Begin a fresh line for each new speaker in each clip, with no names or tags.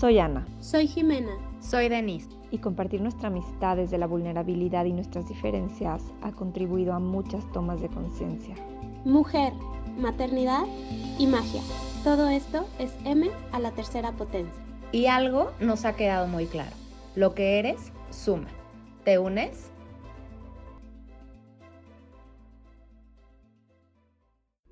Soy Ana.
Soy Jimena.
Soy Denise.
Y compartir nuestra amistad desde la vulnerabilidad y nuestras diferencias ha contribuido a muchas tomas de conciencia.
Mujer, maternidad y magia. Todo esto es M a la tercera potencia.
Y algo nos ha quedado muy claro. Lo que eres, suma. ¿Te unes?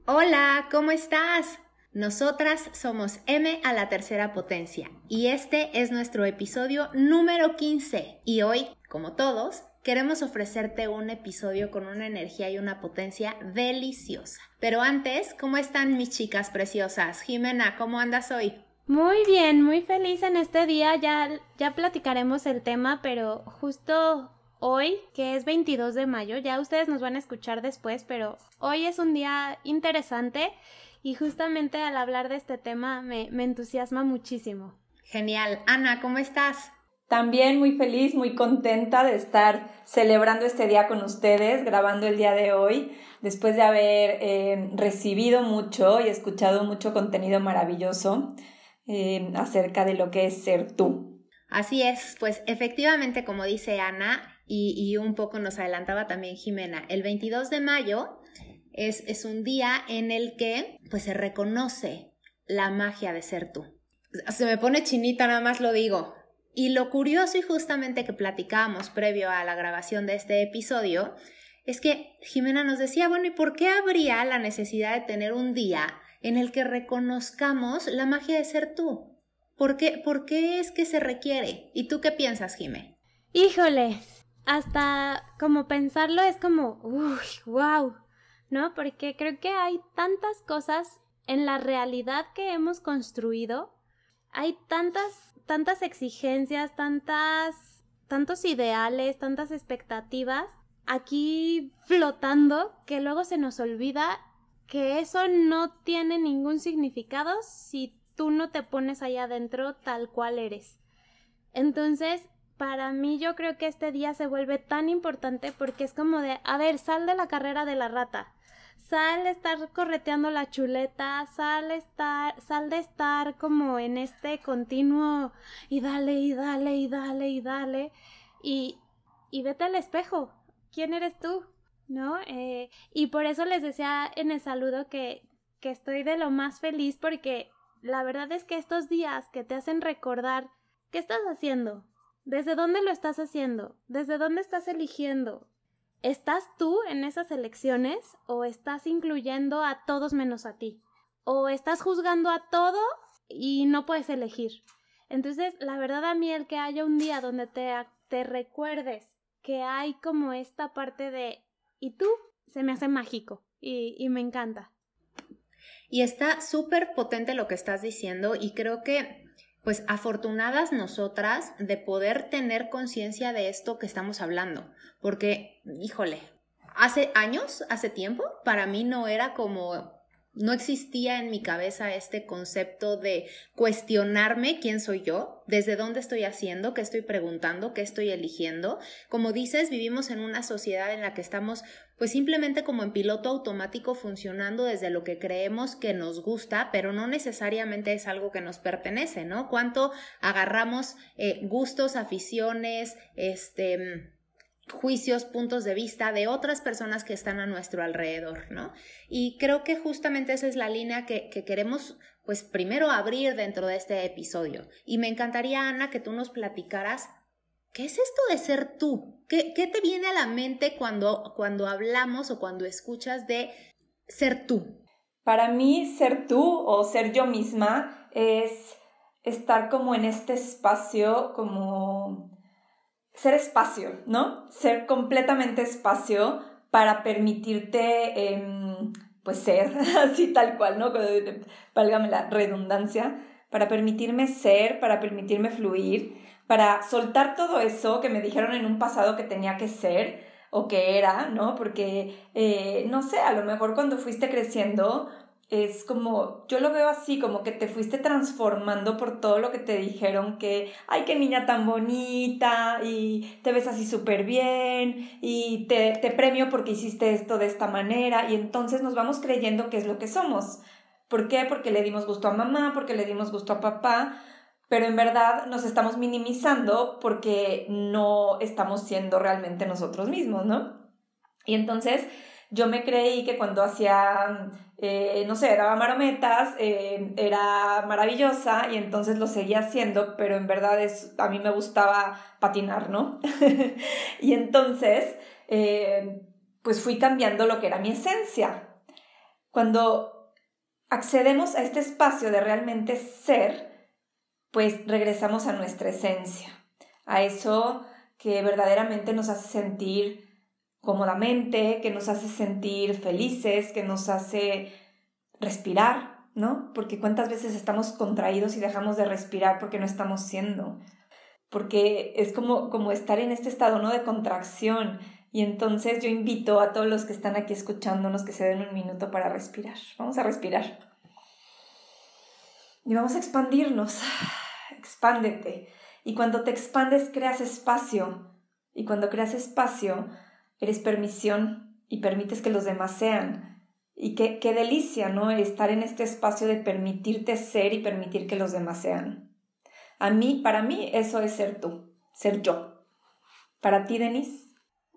Hola, ¿cómo estás? Nosotras somos M a la tercera potencia y este es nuestro episodio número 15 y hoy, como todos, queremos ofrecerte un episodio con una energía y una potencia deliciosa. Pero antes, ¿cómo están mis chicas preciosas? Jimena, ¿cómo andas hoy?
Muy bien, muy feliz en este día. Ya, ya platicaremos el tema, pero justo hoy, que es 22 de mayo, ya ustedes nos van a escuchar después, pero hoy es un día interesante y justamente al hablar de este tema me, me entusiasma muchísimo.
Genial. Ana, ¿cómo estás?
También muy feliz, muy contenta de estar celebrando este día con ustedes, grabando el día de hoy, después de haber eh, recibido mucho y escuchado mucho contenido maravilloso. Eh, acerca de lo que es ser tú.
Así es, pues efectivamente, como dice Ana, y, un poco nos adelantaba también Jimena, el 22 de mayo es, es un día en el que pues se reconoce la magia de ser tú. Se me pone chinita, nada más lo digo. Y lo curioso y justamente que platicábamos previo a la grabación de este episodio es que Jimena nos decía, bueno, ¿y por qué habría la necesidad de tener un día en el que reconozcamos la magia de ser tú. ¿Por qué, ¿Por qué es que se requiere? ¿Y tú qué piensas, Jime?
Híjole, hasta como pensarlo es como, uy, wow, ¿no? Porque creo que hay tantas cosas en la realidad que hemos construido, hay tantas, tantas exigencias, tantas, tantos ideales, tantas expectativas aquí flotando que luego se nos olvida que eso no tiene ningún significado si tú no te pones allá adentro tal cual eres. Entonces, para mí yo creo que este día se vuelve tan importante porque es como de, a ver, sal de la carrera de la rata. Sal de estar correteando la chuleta, sal, estar, sal de estar como en este continuo y dale y dale y dale y dale y, y vete al espejo. ¿Quién eres tú? ¿no? Eh, y por eso les decía en el saludo que, que estoy de lo más feliz porque la verdad es que estos días que te hacen recordar qué estás haciendo, desde dónde lo estás haciendo, desde dónde estás eligiendo. ¿Estás tú en esas elecciones o estás incluyendo a todos menos a ti? ¿O estás juzgando a todo y no puedes elegir? Entonces, la verdad a mí el que haya un día donde te, te recuerdes que hay como esta parte de y tú se me hace mágico y, y me encanta.
Y está súper potente lo que estás diciendo y creo que pues afortunadas nosotras de poder tener conciencia de esto que estamos hablando, porque, híjole, hace años, hace tiempo, para mí no era como no existía en mi cabeza este concepto de cuestionarme quién soy yo, desde dónde estoy haciendo, qué estoy preguntando, qué estoy eligiendo. Como dices, vivimos en una sociedad en la que estamos pues simplemente como en piloto automático funcionando desde lo que creemos que nos gusta, pero no necesariamente es algo que nos pertenece, ¿no? Cuánto agarramos eh, gustos, aficiones, este juicios, puntos de vista de otras personas que están a nuestro alrededor, ¿no? Y creo que justamente esa es la línea que, queremos, pues primero abrir dentro de este episodio. Y me encantaría, Ana, que tú nos platicaras, ¿qué es esto de ser tú? ¿Qué, qué te viene a la mente cuando, cuando hablamos o cuando escuchas de ser tú?
Para mí, ser tú o ser yo misma es estar como en este espacio, como ser espacio, ¿no? Ser completamente espacio para permitirte, em, pues ser así tal cual, ¿no? Válgame la redundancia, para permitirme ser, para permitirme fluir, para soltar todo eso que me dijeron en un pasado que tenía que ser o que era, ¿no? Porque, eh, no sé, a lo mejor cuando fuiste creciendo, es como, yo lo veo así, como que te fuiste transformando por todo lo que te dijeron que, ay, qué niña tan bonita y te ves así súper bien y te, te premio porque hiciste esto de esta manera y entonces nos vamos creyendo que es lo que somos. ¿Por qué? Porque le dimos gusto a mamá, porque le dimos gusto a papá, pero en verdad nos estamos minimizando porque no estamos siendo realmente nosotros mismos, ¿no? Y entonces yo me creí que cuando hacía, eh, no sé, daba marometas, eh, era maravillosa y entonces lo seguía haciendo, pero en verdad es, a mí me gustaba patinar, ¿no? y entonces, eh, pues fui cambiando lo que era mi esencia. Cuando accedemos a este espacio de realmente ser, pues regresamos a nuestra esencia, a eso que verdaderamente nos hace sentir cómodamente, que nos hace sentir felices, que nos hace respirar, ¿no? Porque cuántas veces estamos contraídos y dejamos de respirar porque no estamos siendo. Porque es como, como estar en este estado, ¿no? De contracción. Y entonces yo invito a todos los que están aquí escuchándonos que se den un minuto para respirar. Vamos a respirar. Y vamos a expandirnos. Expándete. Y cuando te expandes, creas espacio. Y cuando creas espacio, eres permisión y permites que los demás sean. Y qué, qué delicia, ¿no? Estar en este espacio de permitirte ser y permitir que los demás sean. A mí, para mí, eso es ser tú, ser yo. Para ti, Denise.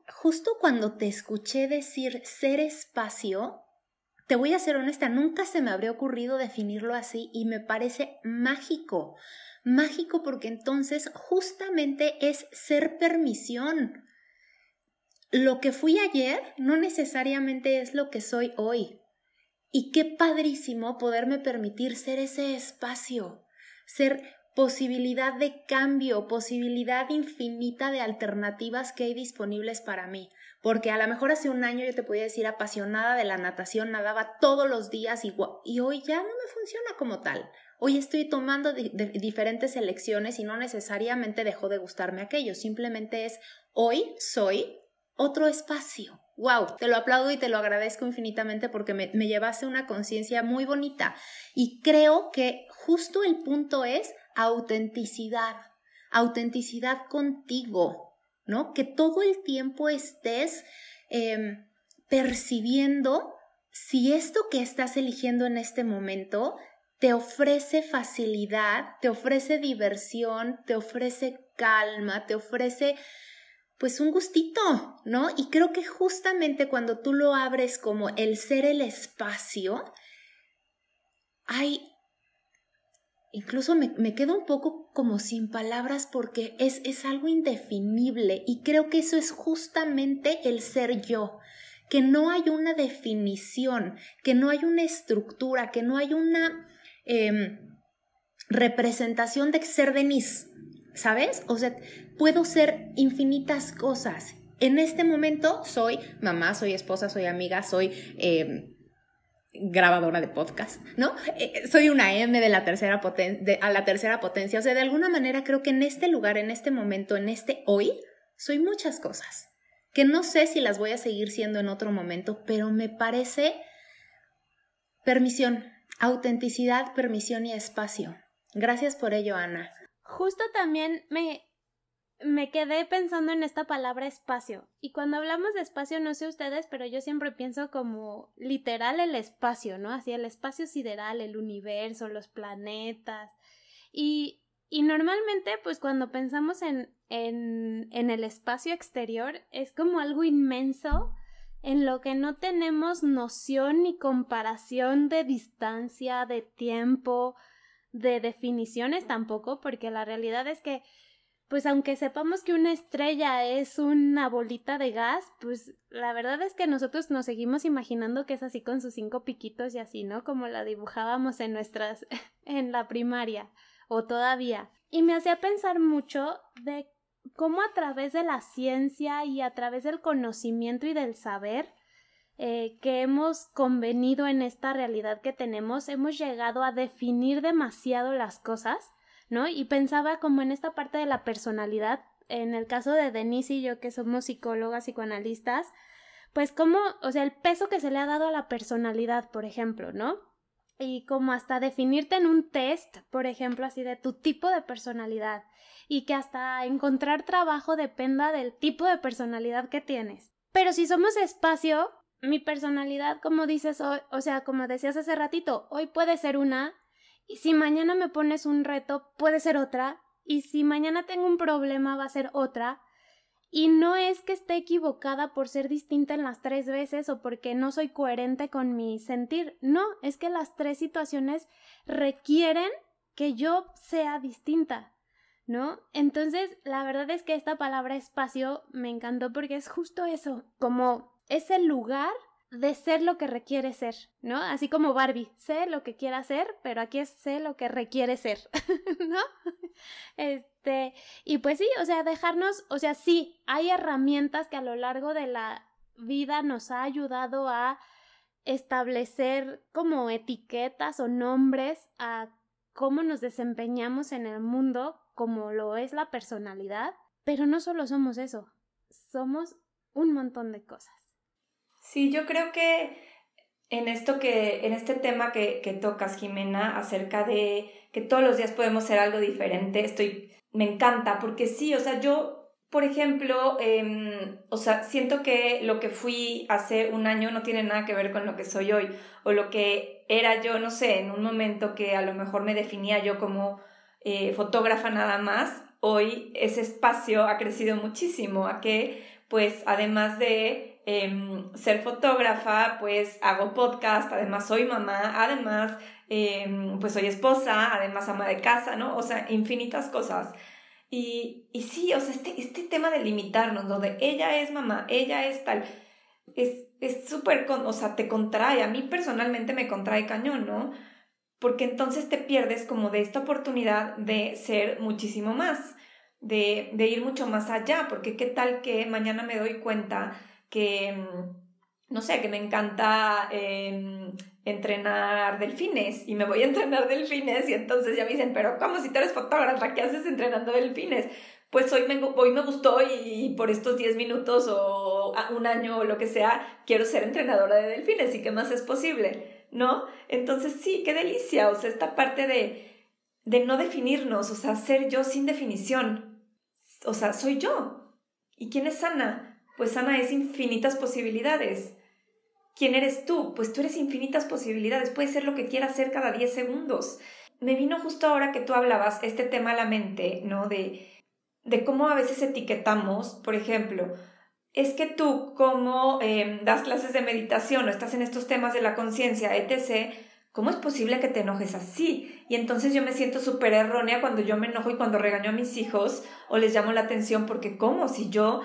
Justo cuando te escuché decir ser espacio, te voy a ser honesta, nunca se me habría ocurrido definirlo así y me parece mágico. Mágico porque entonces justamente es ser permisión lo que fui ayer no necesariamente es lo que soy hoy. Y qué padrísimo poderme permitir ser ese espacio, ser posibilidad de cambio, posibilidad infinita de alternativas que hay disponibles para mí. Porque a lo mejor hace un año yo te podía decir apasionada de la natación, nadaba todos los días y, y hoy ya no me funciona como tal. Hoy estoy tomando diferentes elecciones y no necesariamente dejó de gustarme aquello, simplemente es hoy soy otro espacio. ¡Wow! Te lo aplaudo y te lo agradezco infinitamente porque me, me llevaste una conciencia muy bonita. Y creo que justo el punto es autenticidad. Autenticidad contigo, ¿no? Que todo el tiempo estés em, percibiendo si esto que estás eligiendo en este momento te ofrece facilidad, te ofrece diversión, te ofrece calma, te ofrece pues un gustito, ¿no? Y creo que justamente cuando tú lo abres como el ser el espacio, hay, incluso me, quedo un poco como sin palabras porque es, es algo indefinible y creo que eso es justamente el ser yo, que no hay una definición, que no hay una estructura, que no hay una em, representación de ser Denise, ¿sabes? O sea, puedo ser infinitas cosas. En este momento soy mamá, soy esposa, soy amiga, soy em, grabadora de podcast, ¿no? Eh, soy una M de la tercera a la tercera potencia. O sea, de alguna manera creo que en este lugar, en este momento, en este hoy, soy muchas cosas. Que no sé si las voy a seguir siendo en otro momento, pero me parece permisión, autenticidad, permisión y espacio. Gracias por ello, Ana.
Justo también me, me quedé pensando en esta palabra espacio. Y cuando hablamos de espacio, no sé ustedes, pero yo siempre pienso como literal el espacio, ¿no? Así el espacio sideral, el universo, los planetas. Y, y normalmente, pues cuando pensamos en, en, en el espacio exterior, es como algo inmenso en lo que no tenemos noción ni comparación de distancia, de tiempo, de definiciones tampoco, porque la realidad es que pues aunque sepamos que una estrella es una bolita de gas, pues la verdad es que nosotros nos seguimos imaginando que es así con sus cinco piquitos y así, ¿no? Como la dibujábamos en nuestras en la primaria o todavía. Y me hacía pensar mucho de cómo a través de la ciencia y a través del conocimiento y del saber eh, que hemos convenido en esta realidad que tenemos, hemos llegado a definir demasiado las cosas ¿no? Y pensaba como en esta parte de la personalidad, en el caso de Denise y yo que somos psicólogas, psicoanalistas, pues como, o sea, el peso que se le ha dado a la personalidad, por ejemplo, ¿no? Y como hasta definirte en un test, por ejemplo, así de tu tipo de personalidad. Y que hasta encontrar trabajo dependa del tipo de personalidad que tienes. Pero si somos espacio, mi personalidad, como dices hoy, o sea, como decías hace ratito, hoy puede ser una Y si mañana me pones un reto, puede ser otra. Y si mañana tengo un problema, va a ser otra. Y no es que esté equivocada por ser distinta en las tres veces o porque no soy coherente con mi sentir. No, es que las tres situaciones requieren que yo sea distinta. ¿No? Entonces, la verdad es que esta palabra espacio me encantó porque es justo eso, como ese lugar de ser lo que requiere ser, ¿no? Así como Barbie, sé lo que quiera ser, pero aquí es sé lo que requiere ser, ¿no? Este, y pues sí, o sea, dejarnos, o sea, sí, hay herramientas que a lo largo de la vida nos ha ayudado a establecer como etiquetas o nombres a cómo nos desempeñamos en el mundo, como lo es la personalidad, pero no solo somos eso, somos un montón de cosas.
Sí, yo creo que en esto que, en este tema que, que tocas, Jimena, acerca de que todos los días podemos ser algo diferente, estoy, me encanta, porque sí, o sea, yo, por ejemplo, em, o sea, siento que lo que fui hace un año no tiene nada que ver con lo que soy hoy, o lo que era yo, no sé, en un momento que a lo mejor me definía yo como eh, fotógrafa nada más, hoy ese espacio ha crecido muchísimo, a que, pues, además de Em, ser fotógrafa, pues hago podcast, además soy mamá, además em, pues soy esposa, además ama de casa, ¿no? O sea, infinitas cosas. Y, y sí, o sea, este, este tema de limitarnos, donde ella es mamá, ella es tal, es súper, o sea, te contrae, a mí personalmente me contrae cañón, ¿no? Porque entonces te pierdes como de esta oportunidad de ser muchísimo más, de, de ir mucho más allá, porque qué tal que mañana me doy cuenta que, mm, no sé, que me encanta em, entrenar delfines y me voy a entrenar delfines y entonces ya me dicen, pero ¿cómo si tú eres fotógrafa? ¿Qué haces entrenando delfines? Pues hoy me, hoy me gustó y, por estos 10 minutos o un año o lo que sea, quiero ser entrenadora de delfines y qué más es posible, ¿no? Entonces sí, qué delicia, o sea, esta parte de, de no definirnos, o sea, ser yo sin definición, o sea, soy yo. ¿Y quién es Ana? Pues Ana es infinitas posibilidades. ¿Quién eres tú? Pues tú eres infinitas posibilidades. Puedes ser lo que quieras ser cada 10 segundos. Me vino justo ahora que tú hablabas este tema a la mente, ¿no? De, de cómo a veces etiquetamos, por ejemplo, es que tú como em, das clases de meditación o estás en estos temas de la conciencia, etc., ¿cómo es posible que te enojes así? Y entonces yo me siento súper errónea cuando yo me enojo y cuando regaño a mis hijos o les llamo la atención porque ¿cómo? Si yo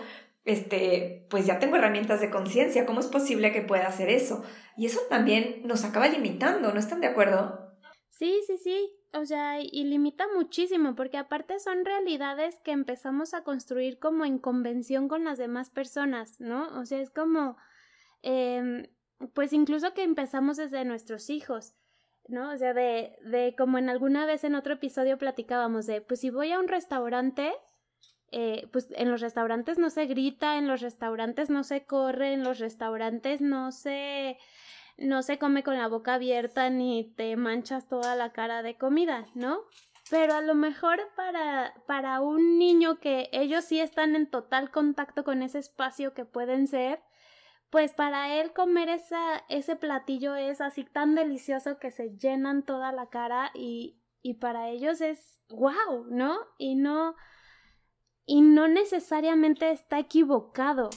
este, pues ya tengo herramientas de conciencia, ¿cómo es posible que pueda hacer eso? Y eso también nos acaba limitando, ¿no están de acuerdo?
Sí, sí, sí, o sea, y limita muchísimo, porque aparte son realidades que empezamos a construir como en convención con las demás personas, ¿no? O sea, es como, eh, pues incluso que empezamos desde nuestros hijos. ¿no? O sea, de, de como en alguna vez en otro episodio platicábamos de, pues si voy a un restaurante, eh, pues en los restaurantes no se grita, en los restaurantes no se corre, en los restaurantes no se no se come con la boca abierta ni te manchas toda la cara de comida, ¿no? Pero a lo mejor para, para un niño que ellos sí están en total contacto con ese espacio que pueden ser, pues para él comer esa, ese platillo es así tan delicioso que se llenan toda la cara y, y para ellos es wow, ¿no? Y no, y no necesariamente está equivocado.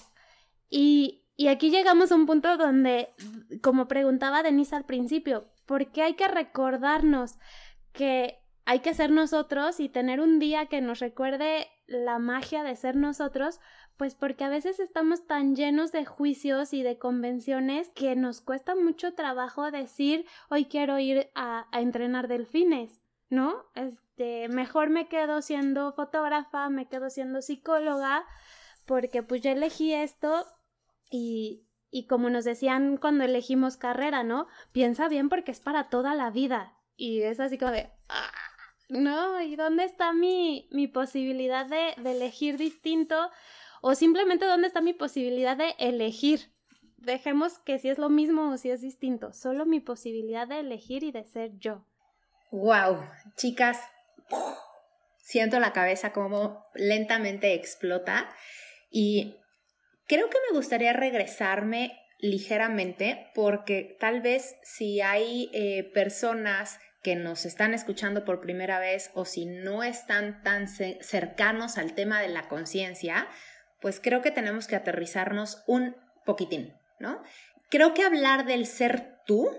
Y, y aquí llegamos a un punto donde, como preguntaba Denise al principio, ¿por qué hay que recordarnos que hay que ser nosotros y tener un día que nos recuerde la magia de ser nosotros? Pues porque a veces estamos tan llenos de juicios y de convenciones que nos cuesta mucho trabajo decir hoy quiero ir a, a entrenar delfines, ¿no? Es, este, mejor me quedo siendo fotógrafa, me quedo siendo psicóloga, porque pues yo elegí esto y, y como nos decían cuando elegimos carrera, ¿no? Piensa bien porque es para toda la vida. Y es así como de, ah, no, ¿y dónde está mi, mi posibilidad de, de elegir distinto? O simplemente dónde está mi posibilidad de elegir. Dejemos que si es lo mismo o si es distinto, solo mi posibilidad de elegir y de ser yo.
Wow, chicas, siento la cabeza como lentamente explota y creo que me gustaría regresarme ligeramente porque tal vez si hay eh, personas que nos están escuchando por primera vez o si no están tan cercanos al tema de la conciencia, pues creo que tenemos que aterrizarnos un poquitín, ¿no? Creo que hablar del ser tú,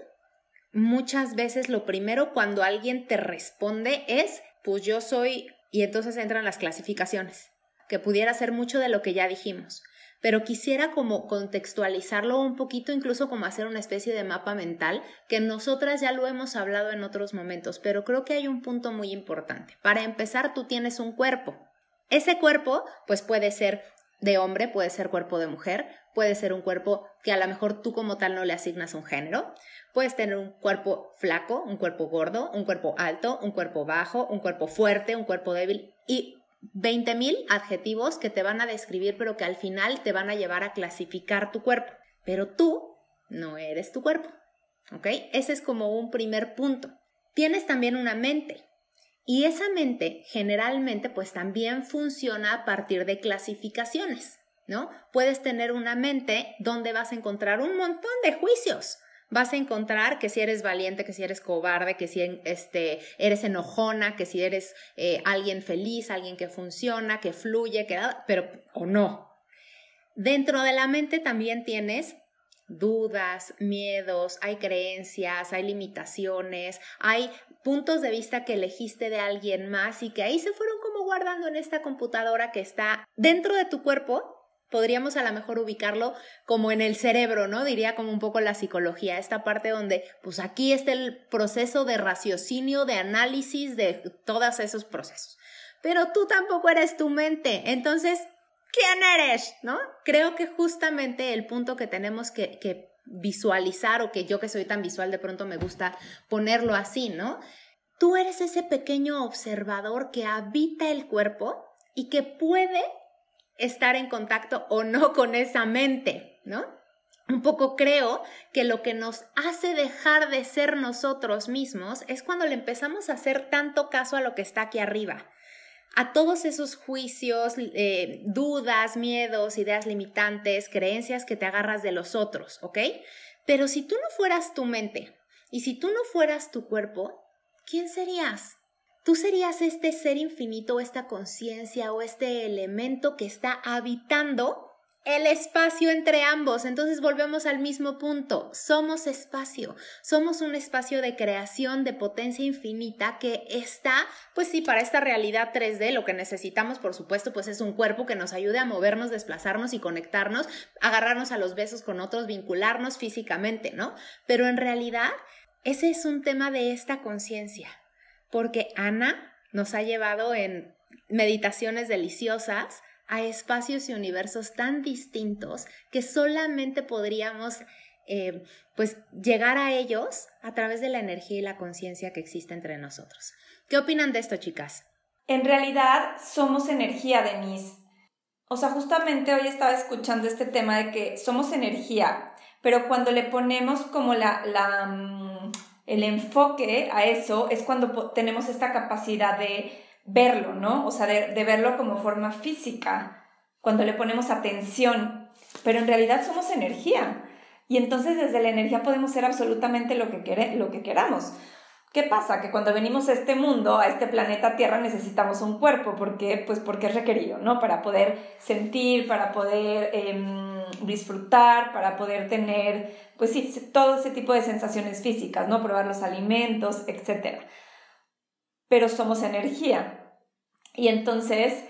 muchas veces lo primero cuando alguien te responde es, pues yo soy, y entonces entran las clasificaciones, que pudiera ser mucho de lo que ya dijimos pero quisiera como contextualizarlo un poquito, incluso como hacer una especie de mapa mental, que nosotras ya lo hemos hablado en otros momentos, pero creo que hay un punto muy importante. Para empezar, tú tienes un cuerpo. Ese cuerpo, pues puede ser de hombre, puede ser cuerpo de mujer, puede ser un cuerpo que a lo mejor tú como tal no le asignas un género, puedes tener un cuerpo flaco, un cuerpo gordo, un cuerpo alto, un cuerpo bajo, un cuerpo fuerte, un cuerpo débil y 20.000 adjetivos que te van a describir, pero que al final te van a llevar a clasificar tu cuerpo. Pero tú no eres tu cuerpo. ¿Ok? Ese es como un primer punto. Tienes también una mente. Y esa mente generalmente pues también funciona a partir de clasificaciones, ¿no? Puedes tener una mente donde vas a encontrar un montón de juicios vas a encontrar que si eres valiente, que si eres cobarde, que si este, eres enojona, que si eres eh, alguien feliz, alguien que funciona, que fluye, que, pero o no. Dentro de la mente también tienes dudas, miedos, hay creencias, hay limitaciones, hay puntos de vista que elegiste de alguien más y que ahí se fueron como guardando en esta computadora que está dentro de tu cuerpo podríamos a lo mejor ubicarlo como en el cerebro, ¿no? Diría como un poco la psicología, esta parte donde, pues aquí está el proceso de raciocinio, de análisis de todos esos procesos. Pero tú tampoco eres tu mente, entonces, ¿quién eres? ¿No? Creo que justamente el punto que tenemos que, que visualizar o que yo que soy tan visual de pronto me gusta ponerlo así, ¿no? Tú eres ese pequeño observador que habita el cuerpo y que puede estar en contacto o no con esa mente, ¿no? Un poco creo que lo que nos hace dejar de ser nosotros mismos es cuando le empezamos a hacer tanto caso a lo que está aquí arriba, a todos esos juicios, eh, dudas, miedos, ideas limitantes, creencias que te agarras de los otros, ¿ok? Pero si tú no fueras tu mente y si tú no fueras tu cuerpo, ¿quién serías? Tú serías este ser infinito, esta conciencia o este elemento que está habitando el espacio entre ambos. Entonces volvemos al mismo punto. Somos espacio. Somos un espacio de creación de potencia infinita que está, pues sí, para esta realidad 3D lo que necesitamos, por supuesto, pues es un cuerpo que nos ayude a movernos, desplazarnos y conectarnos, agarrarnos a los besos con otros, vincularnos físicamente, ¿no? Pero en realidad ese es un tema de esta conciencia porque Ana nos ha llevado en meditaciones deliciosas a espacios y universos tan distintos que solamente podríamos eh, pues llegar a ellos a través de la energía y la conciencia que existe entre nosotros. ¿Qué opinan de esto, chicas?
En realidad somos energía, Denise. O sea, justamente hoy estaba escuchando este tema de que somos energía, pero cuando le ponemos como la, la mm, el enfoque a eso es cuando tenemos esta capacidad de verlo, ¿no? O sea, de, verlo como forma física, cuando le ponemos atención, pero en realidad somos energía. Y entonces desde la energía podemos ser absolutamente lo que, lo que queramos. ¿Qué pasa? Que cuando venimos a este mundo, a este planeta Tierra, necesitamos un cuerpo. ¿Por qué? Pues porque es requerido, ¿no? Para poder sentir, para poder em, disfrutar, para poder tener, pues sí, todo ese tipo de sensaciones físicas, ¿no? Probar los alimentos, etc. Pero somos energía. Y entonces,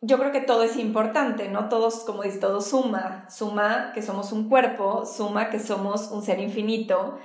yo creo que todo es importante, ¿no? Todos, como dice, todo suma. Suma que somos un cuerpo, suma que somos un ser infinito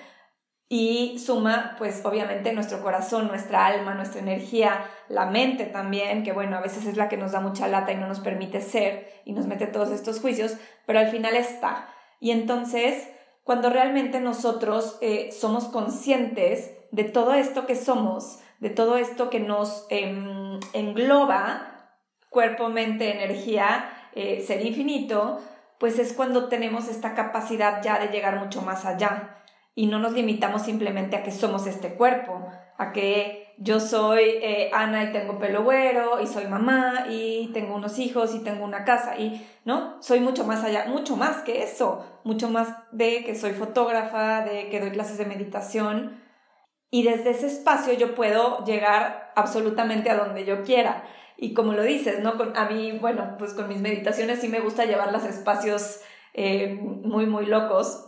y suma, pues obviamente nuestro corazón, nuestra alma, nuestra energía, la mente también, que bueno, a veces es la que nos da mucha lata y no nos permite ser y nos mete todos estos juicios, pero al final está. Y entonces, cuando realmente nosotros eh, somos conscientes de todo esto que somos, de todo esto que nos em, engloba, cuerpo, mente, energía, eh, ser infinito, pues es cuando tenemos esta capacidad ya de llegar mucho más allá. Y no nos limitamos simplemente a que somos este cuerpo, a que yo soy eh, Ana y tengo pelo güero y soy mamá y tengo unos hijos y tengo una casa y no, soy mucho más allá, mucho más que eso, mucho más de que soy fotógrafa, de que doy clases de meditación y desde ese espacio yo puedo llegar absolutamente a donde yo quiera. Y como lo dices, ¿no? Con, a mí, bueno, pues con mis meditaciones sí me gusta llevarlas a espacios eh, muy, muy locos,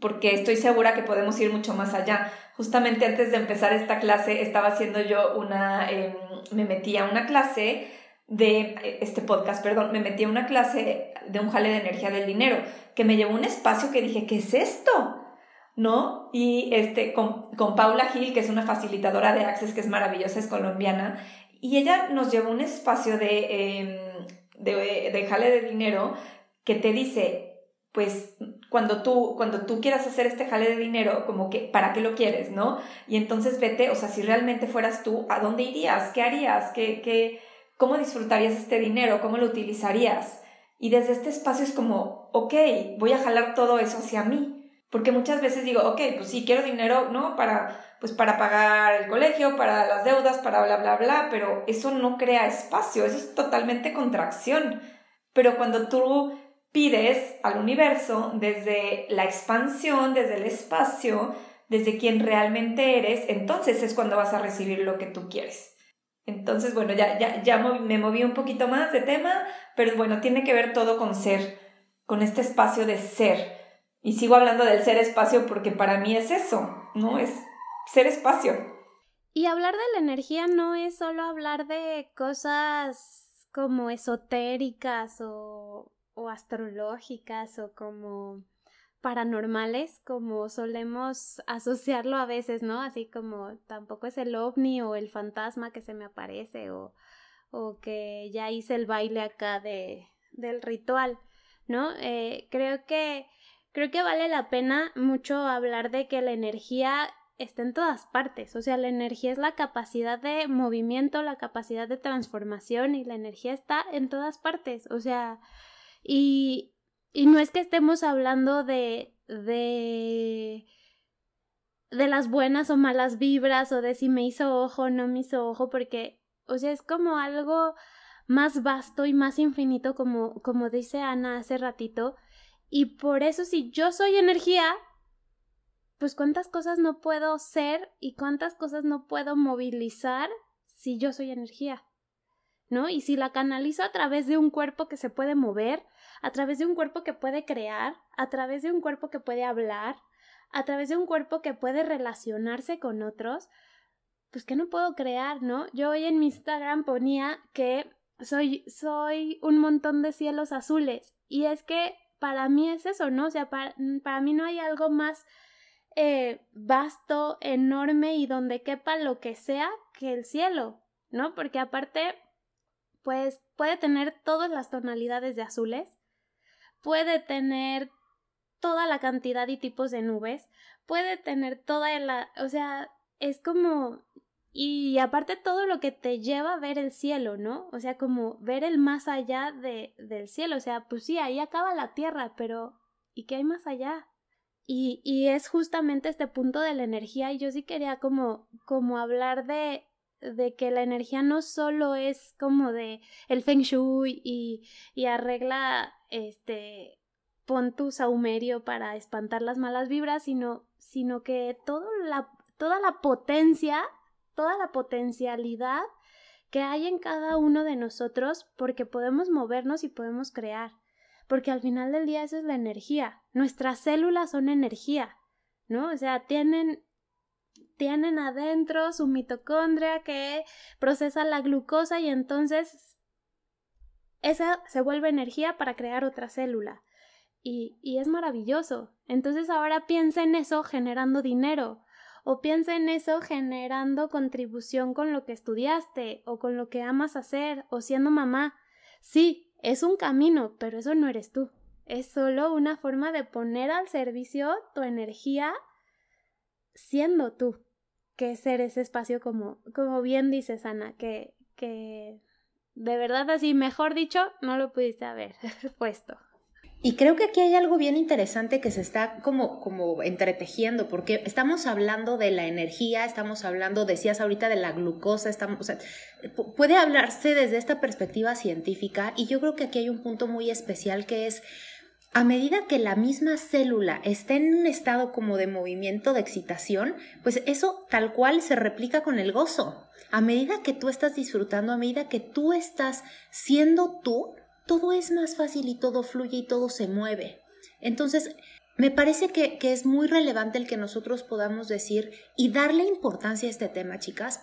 porque estoy segura que podemos ir mucho más allá. Justamente antes de empezar esta clase estaba haciendo yo una, em, me metí a una clase de este podcast, perdón, me metí a una clase de un jale de energía del dinero, que me llevó un espacio que dije, ¿qué es esto? ¿No? Y este, con, con Paula Gil, que es una facilitadora de Access, que es maravillosa, es colombiana, y ella nos llevó un espacio de, em, de, de jale de dinero que te dice, pues cuando tú, cuando tú quieras hacer este jale de dinero, como que, ¿para qué lo quieres, no? Y entonces vete, o sea, si realmente fueras tú, ¿a dónde irías? ¿Qué harías? ¿Qué, qué, ¿Cómo disfrutarías este dinero? ¿Cómo lo utilizarías? Y desde este espacio es como, ok, voy a jalar todo eso hacia mí. Porque muchas veces digo, ok, pues sí, quiero dinero, ¿no? Para, pues para pagar el colegio, para las deudas, para bla, bla, bla, pero eso no crea espacio, eso es totalmente contracción. Pero cuando tú pides al universo desde la expansión, desde el espacio, desde quien realmente eres, entonces es cuando vas a recibir lo que tú quieres. Entonces, bueno, ya, ya, ya me moví un poquito más de tema, pero bueno, tiene que ver todo con ser, con este espacio de ser. Y sigo hablando del ser espacio porque para mí es eso, ¿no? Es ser espacio.
Y hablar de la energía no es solo hablar de cosas como esotéricas o o astrológicas o como paranormales, como solemos asociarlo a veces, ¿no? Así como tampoco es el ovni o el fantasma que se me aparece o, o que ya hice el baile acá de, del ritual, ¿no? Eh, creo que creo que vale la pena mucho hablar de que la energía está en todas partes, o sea, la energía es la capacidad de movimiento, la capacidad de transformación y la energía está en todas partes, o sea, y, y no es que estemos hablando de, de, de las buenas o malas vibras o de si me hizo ojo o no me hizo ojo, porque, o sea, es como algo más vasto y más infinito, como, como dice Ana hace ratito. Y por eso si yo soy energía, pues cuántas cosas no puedo ser y cuántas cosas no puedo movilizar si yo soy energía. ¿No? Y si la canalizo a través de un cuerpo que se puede mover, a través de un cuerpo que puede crear, a través de un cuerpo que puede hablar, a través de un cuerpo que puede relacionarse con otros, pues que no puedo crear, ¿no? Yo hoy en mi Instagram ponía que soy, soy un montón de cielos azules y es que para mí es eso, ¿no? O sea, para, para mí no hay algo más eh, vasto, enorme y donde quepa lo que sea que el cielo, ¿no? Porque aparte, pues puede tener todas las tonalidades de azules, puede tener toda la cantidad y tipos de nubes, puede tener toda la, o sea, es como y aparte todo lo que te lleva a ver el cielo, ¿no? O sea, como ver el más allá de, del cielo, o sea, pues sí, ahí acaba la tierra, pero ¿y qué hay más allá? Y, y es justamente este punto de la energía y yo sí quería como, como hablar de, de que la energía no solo es como de el feng shui y, y arregla este pon tu saumerio para espantar las malas vibras, sino, sino que todo la, toda la potencia, toda la potencialidad que hay en cada uno de nosotros porque podemos movernos y podemos crear. Porque al final del día esa es la energía. Nuestras células son energía, ¿no? O sea, tienen tienen adentro su mitocondria que procesa la glucosa y entonces esa se vuelve energía para crear otra célula. Y, y, es maravilloso. Entonces ahora piensa en eso generando dinero. O piensa en eso generando contribución con lo que estudiaste o con lo que amas hacer o siendo mamá. Sí, es un camino, pero eso no eres tú. Es solo una forma de poner al servicio tu energía siendo tú que ser ese espacio como, como bien dices, Ana, que, que de verdad así, mejor dicho, no lo pudiste haber puesto.
Y creo que aquí hay algo bien interesante que se está como, como entretejiendo, porque estamos hablando de la energía, estamos hablando, decías ahorita, de la glucosa, estamos, puede hablarse desde esta perspectiva científica y yo creo que aquí hay un punto muy especial que es a medida que la misma célula está en un estado como de movimiento, de excitación, pues eso tal cual se replica con el gozo. A medida que tú estás disfrutando, a medida que tú estás siendo tú, todo es más fácil y todo fluye y todo se mueve. Entonces, me parece que, que, es muy relevante el que nosotros podamos decir y darle importancia a este tema, chicas,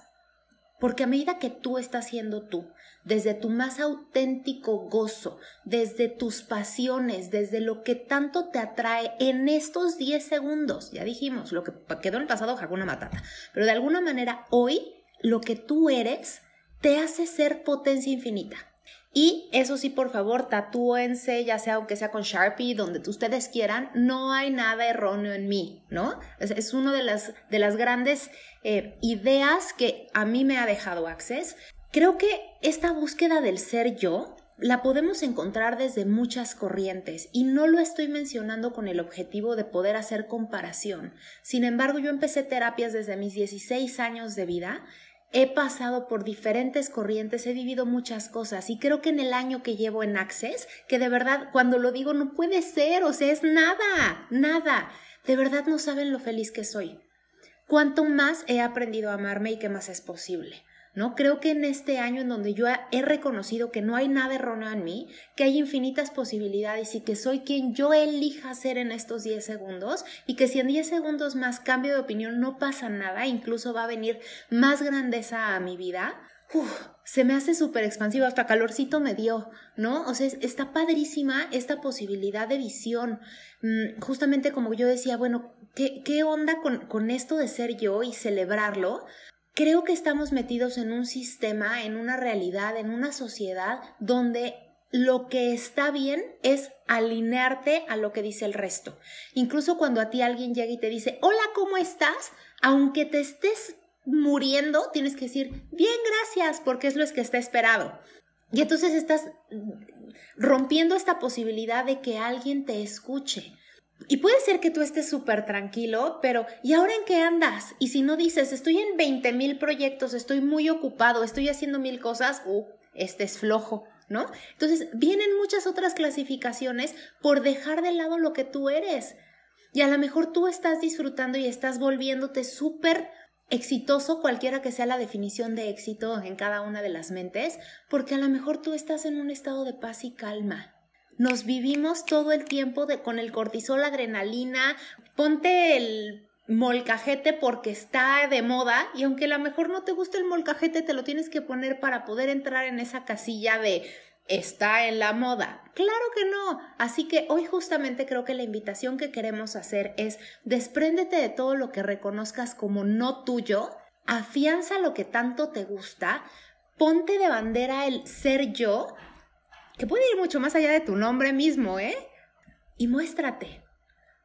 porque a medida que tú estás siendo tú, desde tu más auténtico gozo, desde tus pasiones, desde lo que tanto te atrae en estos 10 segundos, ya dijimos, lo que quedó en el pasado, una Matata, pero de alguna manera hoy lo que tú eres te hace ser potencia infinita. Y eso sí, por favor, tatúense, ya sea aunque sea con Sharpie, donde ustedes quieran, no hay nada erróneo en mí, ¿no? Es, una de las, de las grandes eh, ideas que a mí me ha dejado Access. Creo que esta búsqueda del ser yo la podemos encontrar desde muchas corrientes y no lo estoy mencionando con el objetivo de poder hacer comparación. Sin embargo, yo empecé terapias desde mis 16 años de vida he pasado por diferentes corrientes, he vivido muchas cosas y creo que en el año que llevo en Access, que de verdad cuando lo digo no puede ser, o sea, es nada, nada, de verdad no saben lo feliz que soy. Cuánto más he aprendido a amarme y qué más es posible. ¿No? Creo que en este año en donde yo he reconocido que no hay nada erróneo en mí, que hay infinitas posibilidades y que soy quien yo elija ser en estos 10 segundos y que si en 10 segundos más cambio de opinión no pasa nada, incluso va a venir más grandeza a mi vida, se me hace súper expansivo, hasta calorcito me dio, ¿no? O sea, está padrísima esta posibilidad de visión. Mm, justamente como yo decía, bueno, ¿qué, qué onda con, con esto de ser yo y celebrarlo? Creo que estamos metidos en un sistema, en una realidad, en una sociedad donde lo que está bien es alinearte a lo que dice el resto. Incluso cuando a ti alguien llega y te dice, hola, ¿cómo estás? Aunque te estés muriendo, tienes que decir, bien, gracias, porque es lo que está esperado. Y entonces estás rompiendo esta posibilidad de que alguien te escuche. Y puede ser que tú estés súper tranquilo, pero ¿y ahora en qué andas? Y si no dices, estoy en 20 mil proyectos, estoy muy ocupado, estoy haciendo mil cosas, uh, este es flojo, ¿no? Entonces vienen muchas otras clasificaciones por dejar de lado lo que tú eres. Y a lo mejor tú estás disfrutando y estás volviéndote súper exitoso, cualquiera que sea la definición de éxito en cada una de las mentes, porque a lo mejor tú estás en un estado de paz y calma nos vivimos todo el tiempo de, con el cortisol, adrenalina, ponte el molcajete porque está de moda y aunque a lo mejor no te guste el molcajete, te lo tienes que poner para poder entrar en esa casilla de está en la moda. Claro que no. Así que hoy justamente creo que la invitación que queremos hacer es despréndete de todo lo que reconozcas como no tuyo, afianza lo que tanto te gusta, ponte de bandera el ser yo que puede ir mucho más allá de tu nombre mismo, ¿eh? Y muéstrate.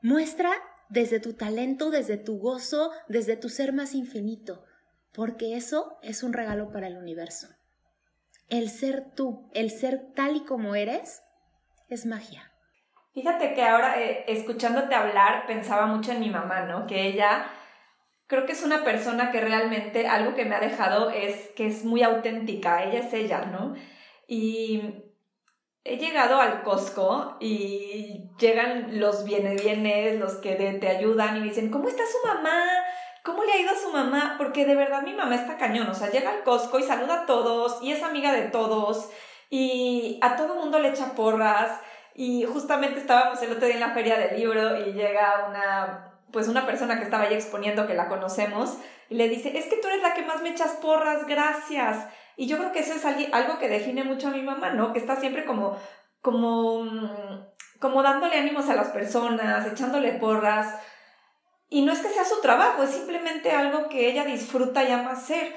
Muestra desde tu talento, desde tu gozo, desde tu ser más infinito, porque eso es un regalo para el universo. El ser tú, el ser tal y como eres, es magia.
Fíjate que ahora, eh, escuchándote hablar, pensaba mucho en mi mamá, ¿no? Que ella creo que es una persona que realmente algo que me ha dejado es que es muy auténtica, ella es ella, ¿no? Y he llegado al Costco y llegan los viene bienes, los que te ayudan y dicen, ¿cómo está su mamá? ¿Cómo le ha ido a su mamá? Porque de verdad mi mamá está cañón, o sea, llega al Costco y saluda a todos y es amiga de todos y a todo mundo le echa porras y justamente estábamos el otro día en la feria del libro y llega una pues una persona que estaba ahí exponiendo que la conocemos y le dice, es que tú eres la que más me echas porras, gracias. Y yo creo que eso es algo que define mucho a mi mamá, ¿no? Que está siempre como, como, mm, como dándole ánimos a las personas, echándole porras. Y no es que sea su trabajo, es simplemente algo que ella disfruta y ama hacer.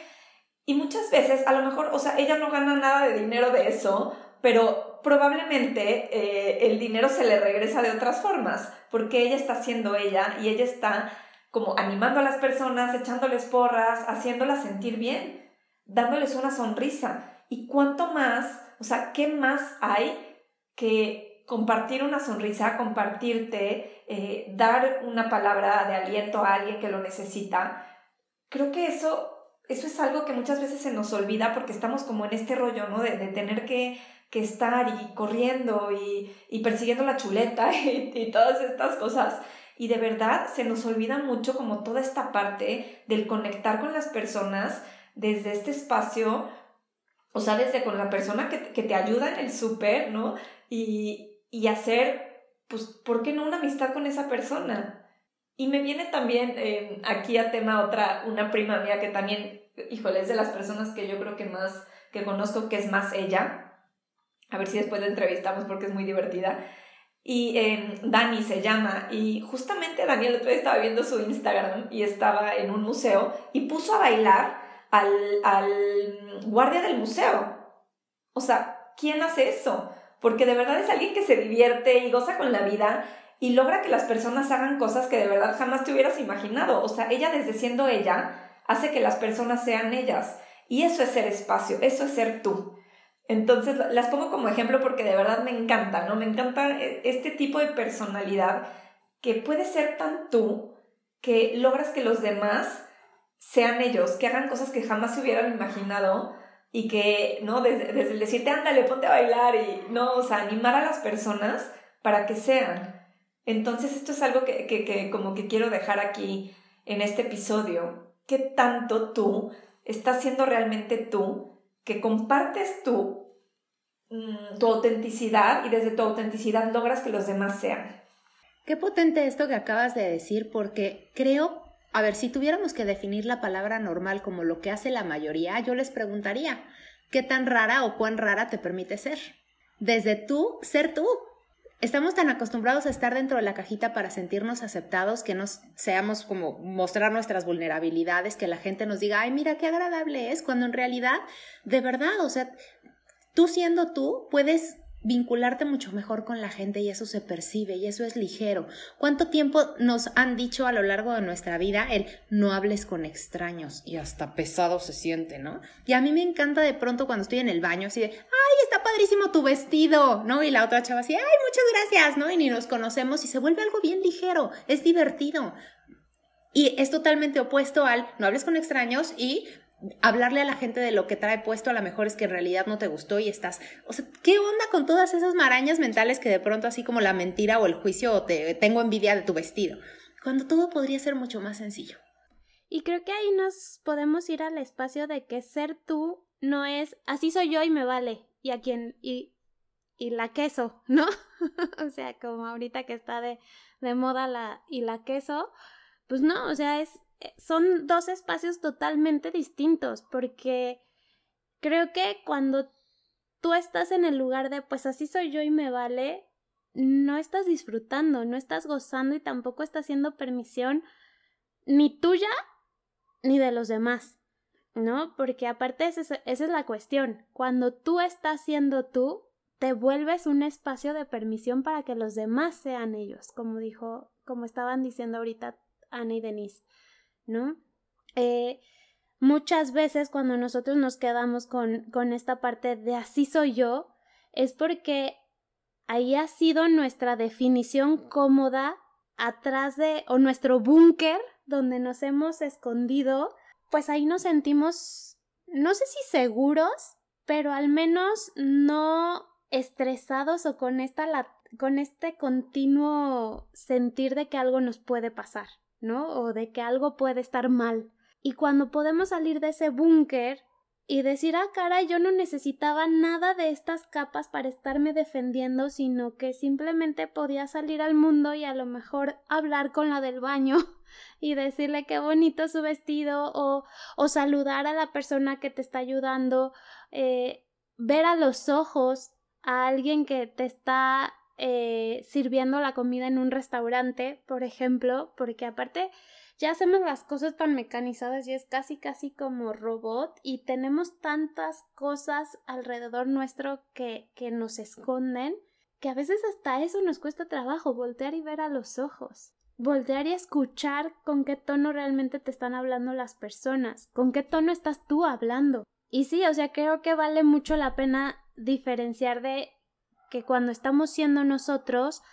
Y muchas veces, a lo mejor, o sea, ella no gana nada de dinero de eso, pero probablemente eh, el dinero se le regresa de otras formas, porque ella está siendo ella y ella está como animando a las personas, echándoles porras, haciéndolas sentir bien dándoles una sonrisa. ¿Y cuánto más, o sea, qué más hay que compartir una sonrisa, compartirte, eh, dar una palabra de aliento a alguien que lo necesita? Creo que eso eso es algo que muchas veces se nos olvida porque estamos como en este rollo, ¿no? De, tener que, estar y corriendo y, persiguiendo la chuleta y, todas estas cosas. Y de verdad se nos olvida mucho como toda esta parte del conectar con las personas desde este espacio, o sea, desde con la persona que, te ayuda en el súper, ¿no? Y, y hacer, pues, ¿por qué no una amistad con esa persona? Y me viene también eh, aquí a tema otra, una prima mía que también, híjole, es de las personas que yo creo que más, que conozco, que es más ella. A ver si después la entrevistamos porque es muy divertida. Y eh, Dani se llama, y justamente Daniel otro día estaba viendo su Instagram y estaba en un museo y puso a bailar al, al guardia del museo. O sea, ¿quién hace eso? Porque de verdad es alguien que se divierte y goza con la vida y logra que las personas hagan cosas que de verdad jamás te hubieras imaginado. O sea, ella desde siendo ella hace que las personas sean ellas. Y eso es ser espacio, eso es ser tú. Entonces, las pongo como ejemplo porque de verdad me encanta, ¿no? Me encanta eh, este tipo de personalidad que puede ser tan tú que logras que los demás sean ellos, que hagan cosas que jamás se hubieran imaginado y que, ¿no? Desde, desde el decirte, ándale, ponte a bailar y, ¿no? O sea, animar a las personas para que sean. Entonces esto es algo que, que, como que quiero dejar aquí en este episodio. ¿Qué tanto tú estás siendo realmente tú? Que compartes tú mm, tu autenticidad y desde tu autenticidad logras que los demás sean.
Qué potente esto que acabas de decir porque creo, a ver, si tuviéramos que definir la palabra normal como lo que hace la mayoría, yo les preguntaría, ¿qué tan rara o cuán rara te permite ser? Desde tú, ser tú, Estamos tan acostumbrados a estar dentro de la cajita para sentirnos aceptados que nos seamos como mostrar nuestras vulnerabilidades, que la gente nos diga, ay, mira qué agradable es, cuando en realidad, de verdad, o sea, tú siendo tú, puedes vincularte mucho mejor con la gente y eso se percibe y eso es ligero. ¿Cuánto tiempo nos han dicho a lo largo de nuestra vida el no hables con extraños y hasta pesado se siente, ¿no? Y a mí me encanta de pronto cuando estoy en el baño así de, ay, está padrísimo tu vestido, ¿no? Y la otra chava así, ay, muchas gracias, ¿no? Y ni nos conocemos y se vuelve algo bien ligero, es divertido. Y es totalmente opuesto al no hables con extraños y hablarle a la gente de lo que trae puesto a lo mejor es que en realidad no te gustó y estás, o sea, ¿qué onda con todas esas marañas mentales que de pronto así como la mentira o el juicio o te tengo envidia de tu vestido? Cuando todo podría ser mucho más sencillo.
Y creo que ahí nos podemos ir al espacio de que ser tú no es así soy yo y me vale y a quien y y la queso, ¿no? o sea, como ahorita que está de, de moda la y la queso, pues no, o sea, es son dos espacios totalmente distintos porque creo que cuando tú estás en el lugar de pues así soy yo y me vale, no estás disfrutando, no estás gozando y tampoco estás haciendo permisión ni tuya ni de los demás, ¿no? Porque aparte esa es, esa es la cuestión, cuando tú estás siendo tú, te vuelves un espacio de permisión para que los demás sean ellos, como dijo, como estaban diciendo ahorita Ana y Denise. ¿No? Eh, muchas veces cuando nosotros nos quedamos con, con esta parte de así soy yo, es porque ahí ha sido nuestra definición cómoda atrás de, o nuestro búnker donde nos hemos escondido, pues ahí nos sentimos, no sé si seguros, pero al menos no estresados o con esta con este continuo sentir de que algo nos puede pasar. ¿No? O de que algo puede estar mal. Y cuando podemos salir de ese búnker y decir, ah, cara, yo no necesitaba nada de estas capas para estarme defendiendo, sino que simplemente podía salir al mundo y a lo mejor hablar con la del baño y decirle qué bonito su vestido o, o saludar a la persona que te está ayudando, eh, ver a los ojos a alguien que te está eh, sirviendo la comida en un restaurante, por ejemplo, porque aparte ya hacemos las cosas tan mecanizadas y es casi casi como robot y tenemos tantas cosas alrededor nuestro que, que nos esconden que a veces hasta eso nos cuesta trabajo, voltear y ver a los ojos, voltear y escuchar con qué tono realmente te están hablando las personas, con qué tono estás tú hablando. Y sí, o sea, creo que vale mucho la pena diferenciar de que cuando estamos siendo nosotros,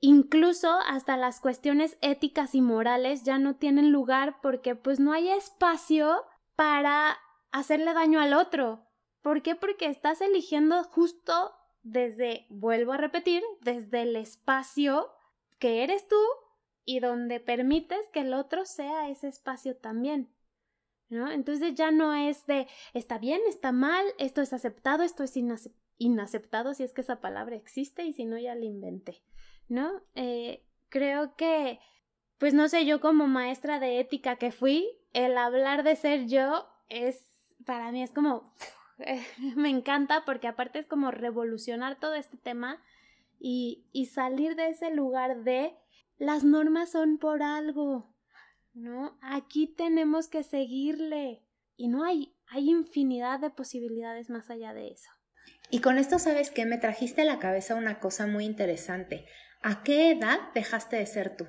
incluso hasta las cuestiones éticas y morales ya no tienen lugar porque pues no hay espacio para hacerle daño al otro. ¿Por qué? Porque estás eligiendo justo desde, vuelvo a repetir, desde el espacio que eres tú y donde permites que el otro sea ese espacio también. ¿No? Entonces ya no es de está bien, está mal, esto es aceptado, esto es inaceptado, si es que esa palabra existe y si no ya la inventé. ¿No? Eh, creo que, pues no sé, yo como maestra de ética que fui, el hablar de ser yo es, para mí es como, me encanta porque aparte es como revolucionar todo este tema y, y salir de ese lugar de las normas son por algo, ¿no? Aquí tenemos que seguirle y no hay, hay infinidad de posibilidades más allá de eso.
Y con esto, ¿sabes qué? Me trajiste a la cabeza una cosa muy interesante. ¿A qué edad dejaste de ser tú?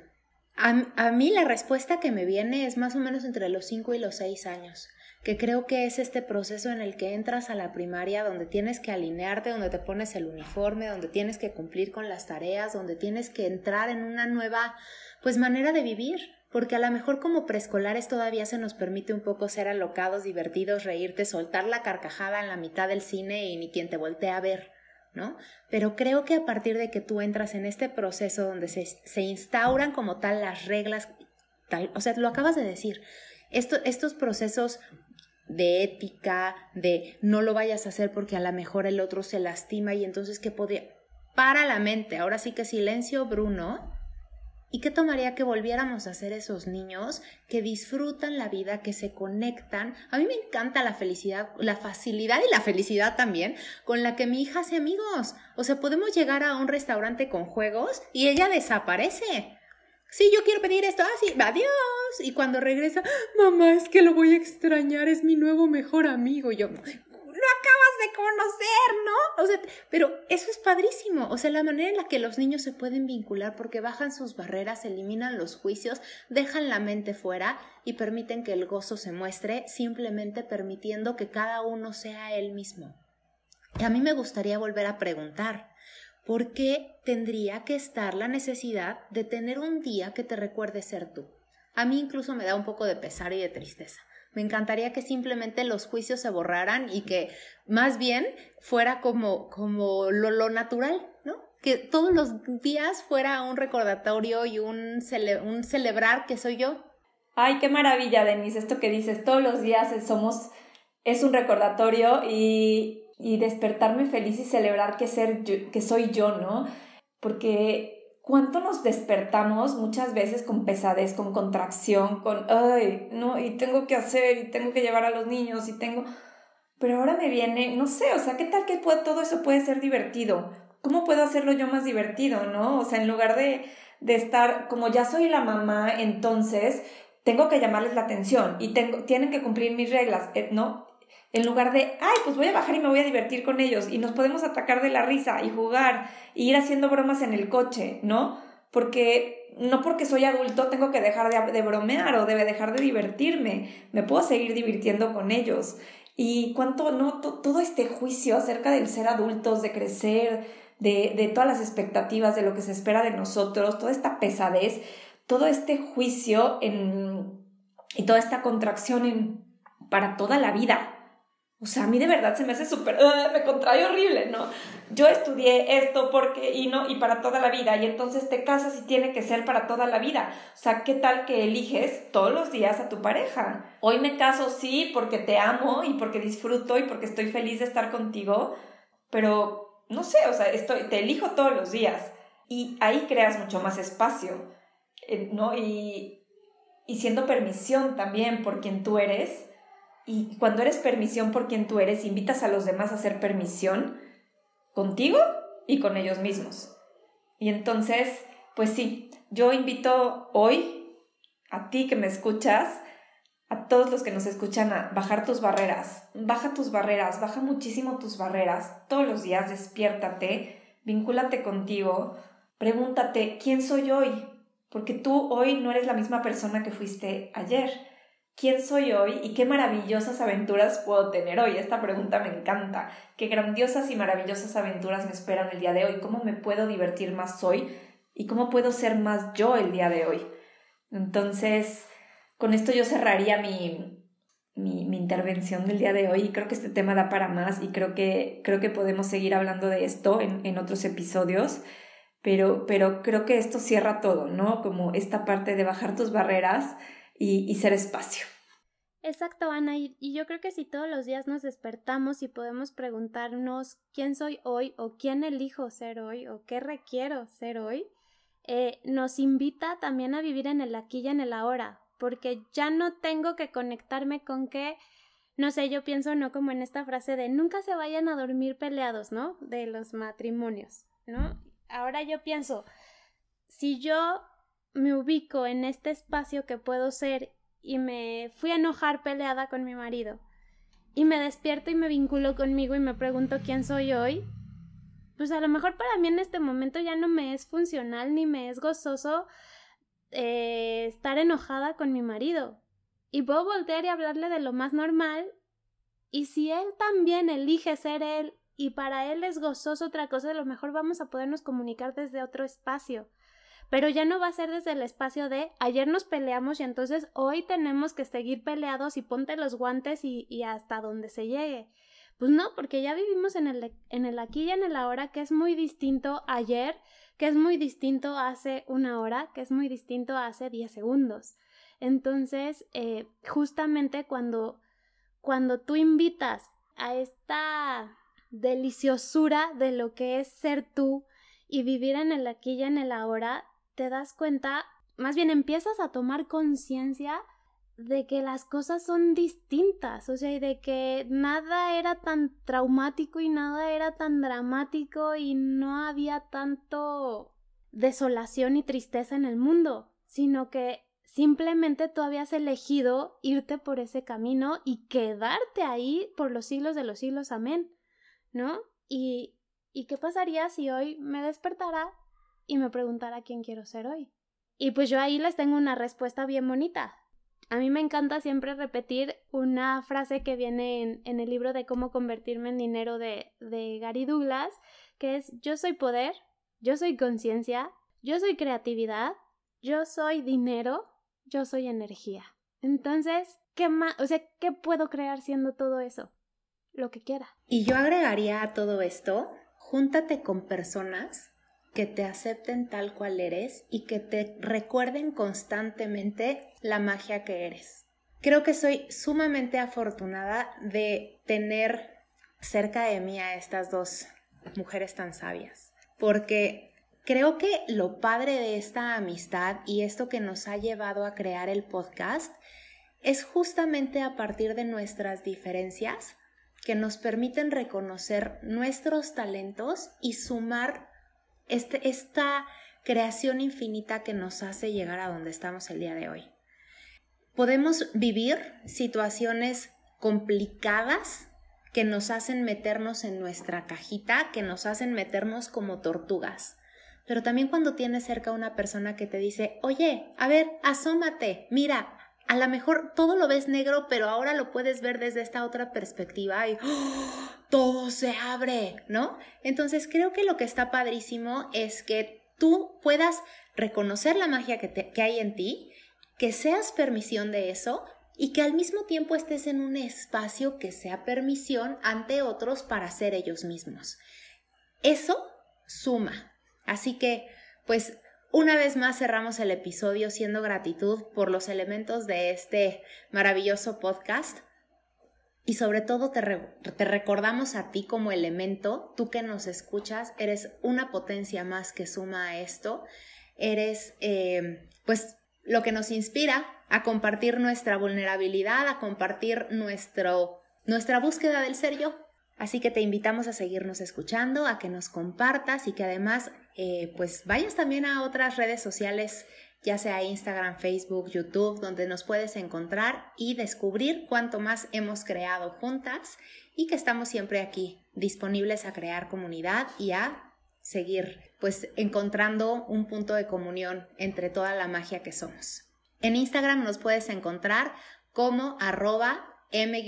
A, mí la respuesta que me viene es más o menos entre los 5 y los 6 años, que creo que es este proceso en el que entras a la primaria, donde tienes que alinearte, donde te pones el uniforme, donde tienes que cumplir con las tareas, donde tienes que entrar en una nueva, pues, manera de vivir, porque a lo mejor como preescolares todavía se nos permite un poco ser alocados, divertidos, reírte, soltar la carcajada en la mitad del cine y ni quien te voltee a ver. ¿no? Pero creo que a partir de que tú entras en este proceso donde se, instauran como tal las reglas, tal, o sea, lo acabas de decir, estos procesos de ética, de no lo vayas a hacer porque a lo mejor el otro se lastima y entonces que podría... Para la mente, ahora sí que silencio, Bruno, ¿Y qué tomaría que volviéramos a ser esos niños que disfrutan la vida, que se conectan? A mí me encanta la felicidad, la facilidad y la felicidad también con la que mi hija hace amigos. O sea, podemos llegar a un restaurante con juegos y ella desaparece. Sí, yo quiero pedir esto, así, ah, adiós. Y cuando regresa, mamá, es que lo voy a extrañar, es mi nuevo mejor amigo. yo, acabas de conocer, ¿no? O sea, pero eso es padrísimo. O sea, la manera en la que los niños se pueden vincular porque bajan sus barreras, eliminan los juicios, dejan la mente fuera y permiten que el gozo se muestre, simplemente permitiendo que cada uno sea él mismo. A mí me gustaría volver a preguntar, ¿por qué tendría que estar la necesidad de tener un día que te recuerde ser tú? A mí incluso me da un poco de pesar y de tristeza. Me encantaría que simplemente los juicios se borraran y que más bien fuera como, como lo, natural, ¿no? Que todos los días fuera un recordatorio y un, un celebrar que soy yo.
Ay, qué maravilla, Denise, esto que dices, todos los días somos, es un recordatorio y, y despertarme feliz y celebrar que, ser que soy yo, ¿no? Porque cuánto nos despertamos muchas veces con pesadez, con contracción, con, ay, no, y tengo que hacer, y tengo que llevar a los niños, y tengo... Pero ahora me viene, no sé, o sea, ¿qué tal que todo eso puede ser divertido? ¿Cómo puedo hacerlo yo más divertido, no? O sea, en lugar de, de estar, como ya soy la mamá, entonces tengo que llamarles la atención y tengo, tienen que cumplir mis reglas, eh, ¿no? En lugar de, ay, pues voy a bajar y me voy a divertir con ellos y nos podemos atacar de la risa y jugar y ir haciendo bromas en el coche, ¿no? Porque no porque soy adulto tengo que dejar de, bromear o debe dejar de divertirme, me puedo seguir divirtiendo con ellos. Y cuánto, ¿no? todo este juicio acerca del ser adultos, de crecer, de, de todas las expectativas, de lo que se espera de nosotros, toda esta pesadez, todo este juicio en, y toda esta contracción en, para toda la vida, o sea, a mí de verdad se me hace súper, me contrae horrible, ¿no? Yo estudié esto porque, y no, y para toda la vida, y entonces te casas y tiene que ser para toda la vida. O sea, ¿qué tal que eliges todos los días a tu pareja? Hoy me caso, sí, porque te amo y porque disfruto y porque estoy feliz de estar contigo, pero no sé, o sea, estoy, te elijo todos los días y ahí creas mucho más espacio, eh, ¿no? Y, y siendo permisión también por quien tú eres y cuando eres permisión por quien tú eres, invitas a los demás a hacer permisión contigo y con ellos mismos. Y entonces, pues sí, yo invito hoy a ti que me escuchas, a todos los que nos escuchan a bajar tus barreras. Baja tus barreras, baja muchísimo tus barreras. Todos los días despiértate, vincúlate contigo, pregúntate, ¿quién soy hoy? Porque tú hoy no eres la misma persona que fuiste ayer ¿Quién soy hoy y qué maravillosas aventuras puedo tener hoy? Esta pregunta me encanta. ¿Qué grandiosas y maravillosas aventuras me esperan el día de hoy? ¿Cómo me puedo divertir más hoy? ¿Y cómo puedo ser más yo el día de hoy? Entonces, con esto yo cerraría mi, mi, mi, intervención del día de hoy. Creo que este tema da para más y creo que, creo que podemos seguir hablando de esto en, en otros episodios, pero, pero creo que esto cierra todo, ¿no? Como esta parte de bajar tus barreras y, ser espacio.
Exacto, Ana, y, y, yo creo que si todos los días nos despertamos y podemos preguntarnos quién soy hoy o quién elijo ser hoy o qué requiero ser hoy, eh, nos invita también a vivir en el aquí y en el ahora, porque ya no tengo que conectarme con que, no sé, yo pienso no como en esta frase de nunca se vayan a dormir peleados, ¿no? De los matrimonios, ¿no? Ahora yo pienso, si yo me ubico en este espacio que puedo ser y me fui a enojar peleada con mi marido y me despierto y me vinculo conmigo y me pregunto quién soy hoy, pues a lo mejor para mí en este momento ya no me es funcional ni me es gozoso eh, estar enojada con mi marido. Y puedo voltear y hablarle de lo más normal. Y si él también elige ser él y para él es gozoso otra cosa, a lo mejor vamos a podernos comunicar desde otro espacio. Pero ya no va a ser desde el espacio de ayer nos peleamos y entonces hoy tenemos que seguir peleados y ponte los guantes y, y hasta donde se llegue. Pues no, porque ya vivimos en el, en el aquí y en el ahora, que es muy distinto ayer, que es muy distinto hace una hora, que es muy distinto hace 10 segundos. Entonces, eh, justamente cuando, cuando tú invitas a esta deliciosura de lo que es ser tú y vivir en el aquí y en el ahora, te das cuenta, más bien empiezas a tomar conciencia de que las cosas son distintas, o sea, y de que nada era tan traumático y nada era tan dramático y no había tanto desolación y tristeza en el mundo, sino que simplemente tú habías elegido irte por ese camino y quedarte ahí por los siglos de los siglos, amén, ¿no? Y, ¿y qué pasaría si hoy me despertara y me preguntara quién quiero ser hoy? Y pues yo ahí les tengo una respuesta bien bonita, a mí me encanta siempre repetir una frase que viene en, el libro de cómo convertirme en dinero de, de Gary Douglas, que es yo soy poder, yo soy conciencia, yo soy creatividad, yo soy dinero, yo soy energía. Entonces, ¿qué más? O sea, ¿qué puedo crear siendo todo eso? Lo que quiera.
Y yo agregaría a todo esto, júntate con personas que te acepten tal cual eres y que te recuerden constantemente la magia que eres. Creo que soy sumamente afortunada de tener cerca de mí a estas dos mujeres tan sabias, porque creo que lo padre de esta amistad y esto que nos ha llevado a crear el podcast es justamente a partir de nuestras diferencias que nos permiten reconocer nuestros talentos y sumar este, esta creación infinita que nos hace llegar a donde estamos el día de hoy. Podemos vivir situaciones complicadas que nos hacen meternos en nuestra cajita, que nos hacen meternos como tortugas. Pero también cuando tienes cerca una persona que te dice, oye, a ver, asómate, mira, a lo mejor todo lo ves negro, pero ahora lo puedes ver desde esta otra perspectiva y ¡oh! Todo se abre, ¿no? Entonces creo que lo que está padrísimo es que tú puedas reconocer la magia que, hay en ti, que seas permisión de eso y que al mismo tiempo estés en un espacio que sea permisión ante otros para ser ellos mismos. Eso suma. Así que, pues una vez más cerramos el episodio siendo gratitud por los elementos de este maravilloso podcast y sobre todo te, recordamos a ti como elemento, tú que nos escuchas, eres una potencia más que suma a esto, eres eh, pues lo que nos inspira a compartir nuestra vulnerabilidad, a compartir nuestro, nuestra búsqueda del ser yo. Así que te invitamos a seguirnos escuchando, a que nos compartas y que además eh, pues vayas también a otras redes sociales, ya sea Instagram, Facebook, YouTube, donde nos puedes encontrar y descubrir cuánto más hemos creado juntas y que estamos siempre aquí disponibles a crear comunidad y a seguir pues encontrando un punto de comunión entre toda la magia que somos. En Instagram nos puedes encontrar como arroba m-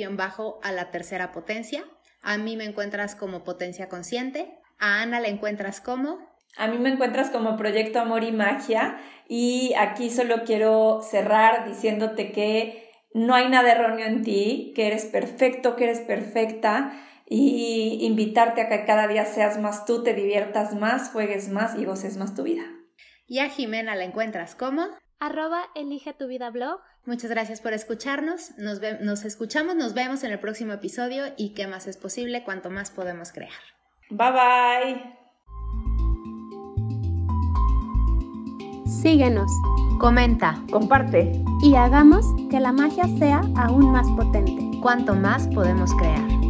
a la tercera potencia. A mí me encuentras como potencia consciente. A Ana la encuentras como
a mí me encuentras como Proyecto Amor y Magia y aquí solo quiero cerrar diciéndote que no hay nada erróneo en ti, que eres perfecto, que eres perfecta y invitarte a que cada día seas más tú, te diviertas más, juegues más y goces más tu vida.
Y a Jimena la encuentras como
arroba elige tu vida blog.
Muchas gracias por escucharnos. Nos, nos escuchamos, nos vemos en el próximo episodio y qué más es posible, cuanto más podemos crear.
Bye bye.
Síguenos.
Comenta.
Comparte.
Y hagamos que la magia sea aún más potente.
Cuanto más podemos crear.